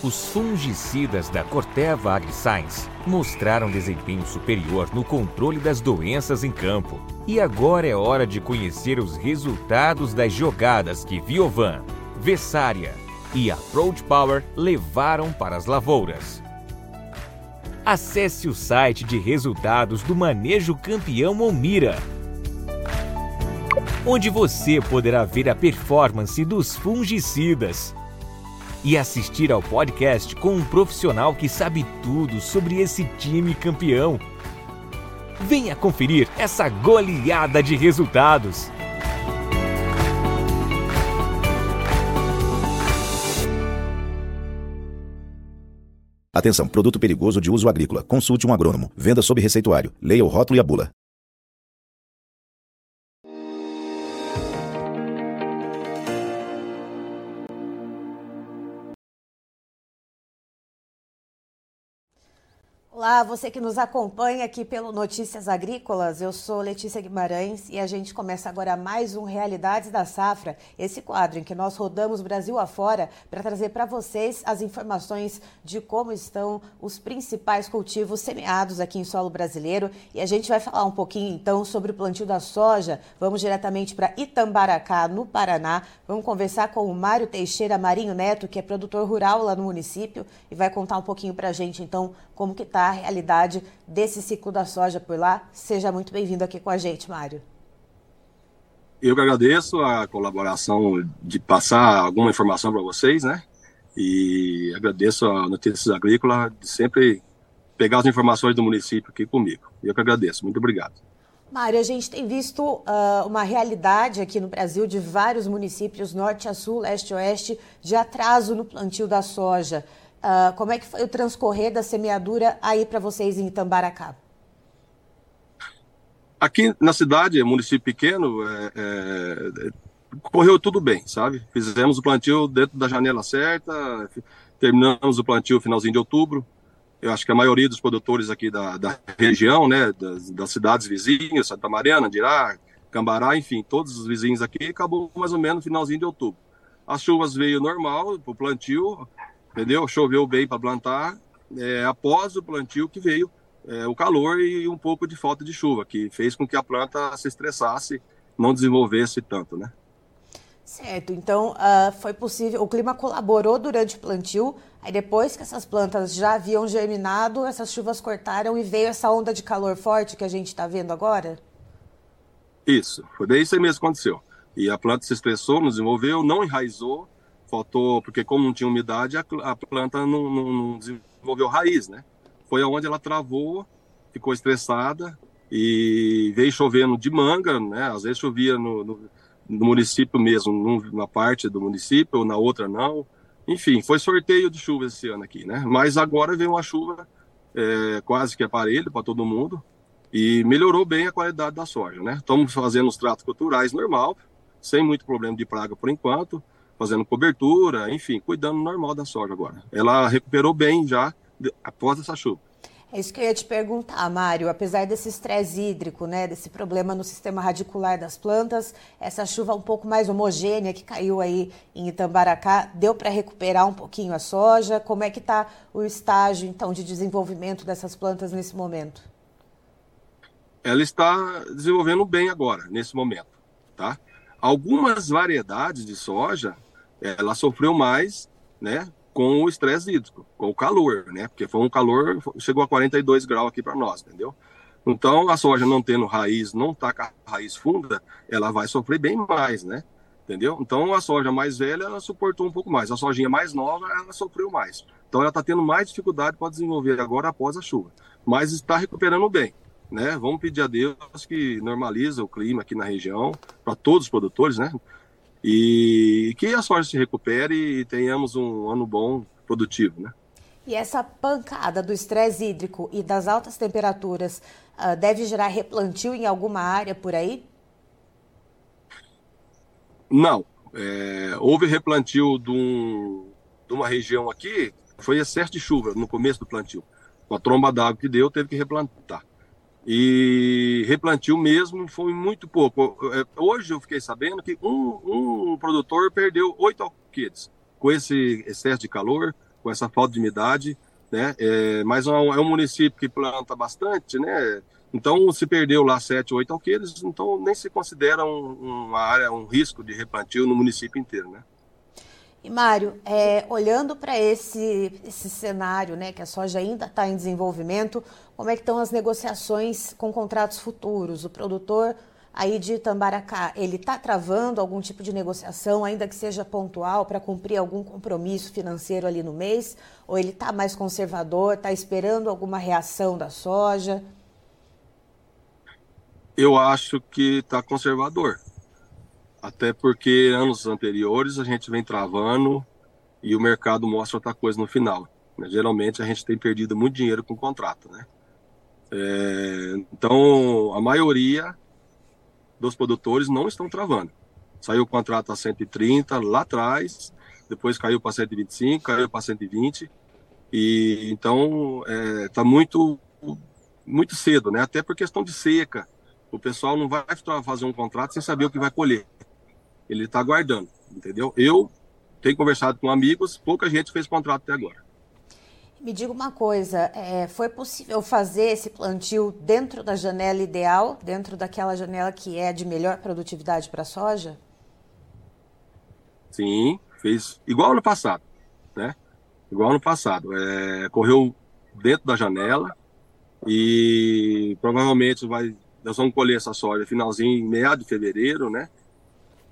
Os fungicidas da Corteva AgriScience mostraram desempenho superior no controle das doenças em campo. E agora é hora de conhecer os resultados das jogadas que Viovan, Vessária e Approach Power levaram para as lavouras. Acesse o site de resultados do Manejo Campeão Almira, onde você poderá ver a performance dos fungicidas e assistir ao podcast com um profissional que sabe tudo sobre esse time campeão. Venha conferir essa goleada de resultados. Atenção, produto perigoso de uso agrícola. Consulte um agrônomo. Venda sob receituário. Leia o rótulo e a bula. Olá, você que nos acompanha aqui pelo Notícias Agrícolas, eu sou Letícia Guimarães e a gente começa agora mais um Realidades da Safra, esse quadro em que nós rodamos Brasil afora para trazer para vocês as informações de como estão os principais cultivos semeados aqui em solo brasileiro e a gente vai falar um pouquinho então sobre o plantio da soja. Vamos diretamente para Itambaracá, no Paraná. Vamos conversar com o Mário Teixeira Marinho Neto, que é produtor rural lá no município e vai contar um pouquinho para a gente então como que está a realidade desse ciclo da soja por lá. Seja muito bem-vindo aqui com a gente, Mário. Eu que agradeço a colaboração de passar alguma informação para vocês, né? E agradeço a Notícias Agrícola de sempre pegar as informações do município aqui comigo. Eu que agradeço. Muito obrigado. Mário, a gente tem visto uh, uma realidade aqui no Brasil de vários municípios, norte a sul, leste a oeste, de atraso no plantio da soja. Uh, como é que foi o transcorrer da semeadura aí para vocês em Itambaracá? Aqui na cidade, município pequeno, é, é, correu tudo bem, sabe? Fizemos o plantio dentro da janela certa, terminamos o plantio finalzinho de outubro. Eu acho que a maioria dos produtores aqui da, da região, né, das, das, cidades vizinhas, Santa Mariana, Dirá, Cambará, enfim, todos os vizinhos aqui, acabou mais ou menos no finalzinho de outubro. As chuvas veio normal o plantio, entendeu? Choveu bem para plantar. É, após o plantio que veio é, o calor e um pouco de falta de chuva, que fez com que a planta se estressasse, não desenvolvesse tanto, né? Certo, então uh, foi possível, o clima colaborou durante o plantio, aí depois que essas plantas já haviam germinado, essas chuvas cortaram e veio essa onda de calor forte que a gente está vendo agora? Isso, foi bem isso mesmo que aconteceu. E a planta se estressou, não desenvolveu, não enraizou, faltou, porque como não tinha umidade, a, a planta não, não, não, desenvolveu raiz, né? Foi aonde ela travou, ficou estressada e veio chovendo de manga, né? Às vezes chovia no, no, no município mesmo, numa parte do município, ou na outra não. Enfim, foi sorteio de chuva esse ano aqui, né? Mas agora veio uma chuva é, quase que aparelho para todo mundo e melhorou bem a qualidade da soja, né? Estamos fazendo os tratos culturais normal, sem muito problema de praga por enquanto fazendo cobertura, enfim, cuidando normal da soja agora. Ela recuperou bem já após essa chuva. É isso que eu ia te perguntar, Mário. Apesar desse estresse hídrico, né, desse problema no sistema radicular das plantas, essa chuva um pouco mais homogênea que caiu aí em Itambaracá, deu para recuperar um pouquinho a soja? Como é que está o estágio, então, de desenvolvimento dessas plantas nesse momento? Ela está desenvolvendo bem agora, nesse momento, tá? Algumas variedades de soja ela sofreu mais, né, com o estresse hídrico, com o calor, né, porque foi um calor, chegou a 42 graus aqui para nós, entendeu? Então, a soja não tendo raiz, não tá com a raiz funda, ela vai sofrer bem mais, né? Entendeu? Então, a soja mais velha, ela suportou um pouco mais. A sojinha mais nova, ela sofreu mais. Então, ela está tendo mais dificuldade para desenvolver agora após a chuva. Mas está recuperando bem, né? Vamos pedir a Deus que normalize o clima aqui na região, para todos os produtores, né? E que a soja se recupere e tenhamos um ano bom, produtivo, né? E essa pancada do estresse hídrico e das altas temperaturas uh, deve gerar replantio em alguma área por aí? Não. É, houve replantio de, um, de, uma região aqui, foi excesso de chuva no começo do plantio. Com a tromba d'água que deu, teve que replantar. E replantio mesmo foi muito pouco. É, hoje eu fiquei sabendo que um, um produtor perdeu oito alqueires com esse excesso de calor, com essa falta de umidade, né? É, mas é um, é um município que planta bastante, né? Então, se perdeu lá 7, 8 alqueires, então nem se considera um, uma área, um risco de replantio no município inteiro, né? E Mário, é, olhando para esse, esse cenário, né, que a soja ainda está em desenvolvimento, como é que estão as negociações com contratos futuros? O produtor aí de Tambaracá, ele está travando algum tipo de negociação, ainda que seja pontual, para cumprir algum compromisso financeiro ali no mês? Ou ele está mais conservador, está esperando alguma reação da soja? Eu acho que está conservador. Até porque anos anteriores a gente vem travando e o mercado mostra outra coisa no final. Né? Geralmente a gente tem perdido muito dinheiro com o contrato, né? É, então, a maioria dos produtores não estão travando. Saiu o contrato a 130 lá atrás, depois caiu para 125, caiu para 120, e então está é, muito muito cedo, né? Até por questão de seca o pessoal não vai fazer um contrato sem saber o que vai colher. Ele está aguardando, entendeu? Eu tenho conversado com amigos, pouca gente fez contrato até agora. Me diga uma coisa, é, foi possível fazer esse plantio dentro da janela ideal, dentro daquela janela que é de melhor produtividade para a soja? Sim, fez igual ano passado, né? Igual ano passado. É, correu dentro da janela e provavelmente vai nós vamos colher essa soja finalzinho, meado de fevereiro, né?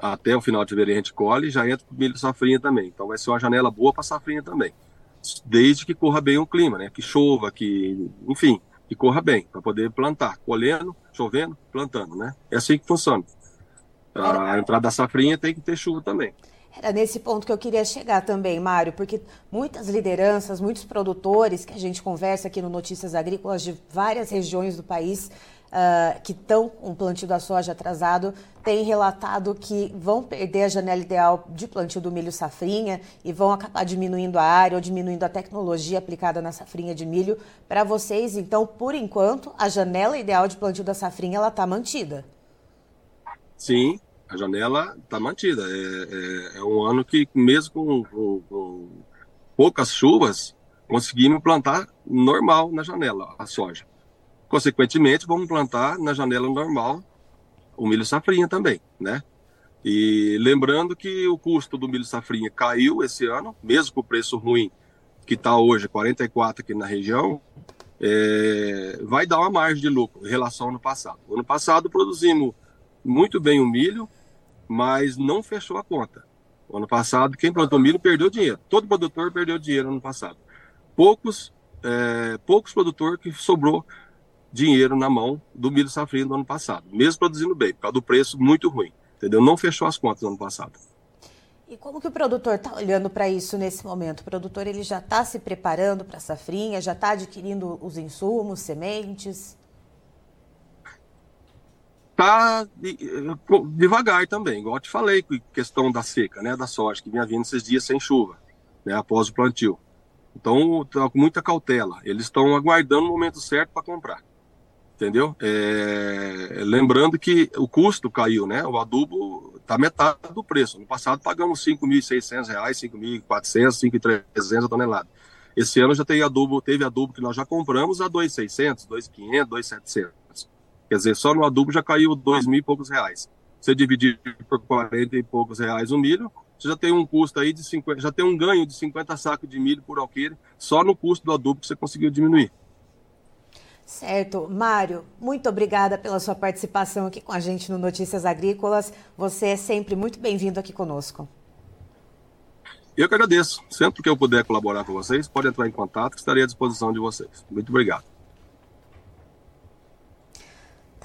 Até o final de fevereiro a gente colhe e já entra o milho safrinha também. Então vai ser uma janela boa para safrinha também. Desde que corra bem o clima, né? Que chova, que, enfim, que corra bem, para poder plantar. Colhendo, chovendo, plantando, né? É assim que funciona. A entrada da safrinha tem que ter chuva também. Era nesse ponto que eu queria chegar também, Mário, porque muitas lideranças, muitos produtores que a gente conversa aqui no Notícias Agrícolas de várias regiões do país uh, que estão com o plantio da soja atrasado têm relatado que vão perder a janela ideal de plantio do milho safrinha e vão acabar diminuindo a área ou diminuindo a tecnologia aplicada na safrinha de milho. Para vocês, então, por enquanto, a janela ideal de plantio da safrinha ela está mantida. Sim, a janela está mantida. É, é, é, um ano que, mesmo com, com, com poucas chuvas, conseguimos plantar normal na janela a soja. Consequentemente, vamos plantar na janela normal o milho safrinha também, né? E lembrando que o custo do milho safrinha caiu esse ano, mesmo com o preço ruim que está hoje, 44 aqui na região, é, vai dar uma margem de lucro em relação ao ano passado. Ano passado produzimos muito bem o milho, mas não fechou a conta. O ano passado, quem plantou milho perdeu dinheiro. Todo produtor perdeu dinheiro no ano passado. Poucos, é, poucos produtores que sobrou dinheiro na mão do milho safrinha do ano passado, mesmo produzindo bem, por causa do preço muito ruim, entendeu? Não fechou as contas no ano passado. E como que o produtor está olhando para isso nesse momento? O produtor ele já está se preparando para a safrinha, já está adquirindo os insumos, sementes? Está devagar também, igual eu te falei, questão da seca, né, da soja, que vinha vindo esses dias sem chuva, né, após o plantio. Então, tá com muita cautela. Eles estão aguardando o momento certo para comprar entendeu? É, lembrando que o custo caiu, né? O adubo está metade do preço. No passado pagamos R$ 5.600, R$ 5.400, R$ 5.300 a tonelada. Esse ano já tem adubo, teve adubo que nós já compramos a R$ 2.600, R$ 2.500, R$ 2.700. Quer dizer, só no adubo já caiu R$ mil e poucos reais. Você dividir por 40 e poucos reais o milho, você já tem um custo aí de 50, já tem um ganho de 50 sacos de milho por alqueire, só no custo do adubo que você conseguiu diminuir. Certo. Mário, muito obrigada pela sua participação aqui com a gente no Notícias Agrícolas. Você é sempre muito bem-vindo aqui conosco. Eu que agradeço. Sempre que eu puder colaborar com vocês, pode entrar em contato, que estarei à disposição de vocês. Muito obrigado.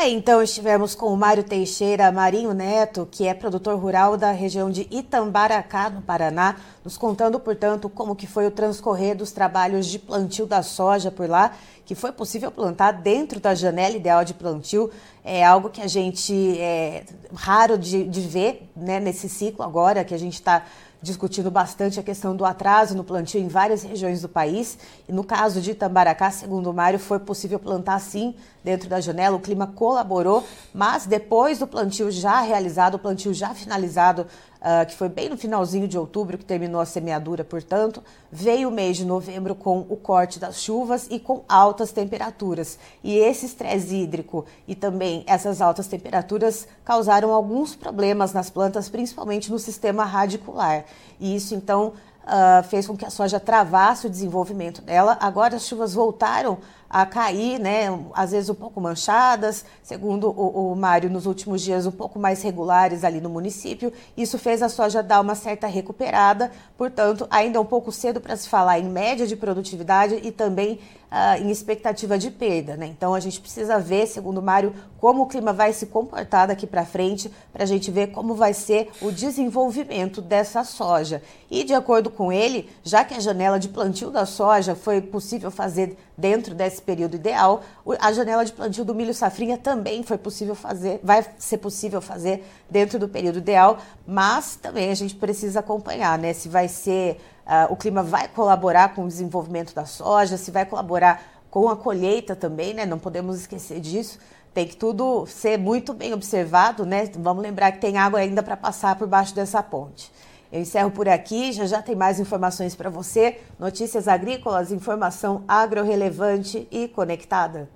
Aí, então estivemos com o Mário Teixeira Marinho Neto, que é produtor rural da região de Itambaracá, no Paraná, nos contando, portanto, como que foi o transcorrer dos trabalhos de plantio da soja por lá, que foi possível plantar dentro da janela ideal de plantio. É algo que a gente é raro de, de ver né, nesse ciclo agora, que a gente está discutindo bastante a questão do atraso no plantio em várias regiões do país. E no caso de Itambaracá, segundo o Mário, foi possível plantar sim dentro da janela, o clima colaborou, mas depois do plantio já realizado, o plantio já finalizado uh, que foi bem no finalzinho de outubro que terminou a semeadura, portanto, veio o mês de novembro com o corte das chuvas e com altas temperaturas. E esse estresse hídrico e também essas altas temperaturas causaram alguns problemas nas plantas, principalmente no sistema radicular. E isso então uh, fez com que a soja travasse o desenvolvimento dela. Agora as chuvas voltaram a cair, né, às vezes um pouco manchadas, segundo o, o Mário, nos últimos dias um pouco mais regulares ali no município. Isso fez a soja dar uma certa recuperada, portanto, ainda é um pouco cedo para se falar em média de produtividade e também uh, em expectativa de perda. Né? Então, a gente precisa ver, segundo o Mário, como o clima vai se comportar daqui para frente, para a gente ver como vai ser o desenvolvimento dessa soja. E, de acordo com ele, já que a janela de plantio da soja foi possível fazer dentro desse período ideal. A janela de plantio do milho safrinha também foi possível fazer, vai ser possível fazer dentro do período ideal, mas também a gente precisa acompanhar, né? Se vai ser uh, o clima vai colaborar com o desenvolvimento da soja, se vai colaborar com a colheita também, né? Não podemos esquecer disso. Tem que tudo ser muito bem observado, né? Vamos lembrar que tem água ainda para passar por baixo dessa ponte. Eu encerro por aqui, já já tem mais informações para você. Notícias agrícolas, informação agro-relevante e conectada.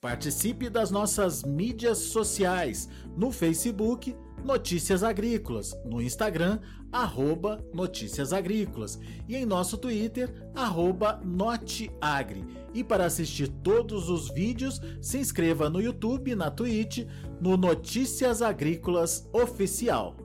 Participe das nossas mídias sociais no Facebook Notícias Agrícolas, no Instagram, arroba Notícias Agrícolas e em nosso Twitter, arroba Noteagri. E para assistir todos os vídeos, se inscreva no YouTube, na Twitch, no Notícias Agrícolas Oficial.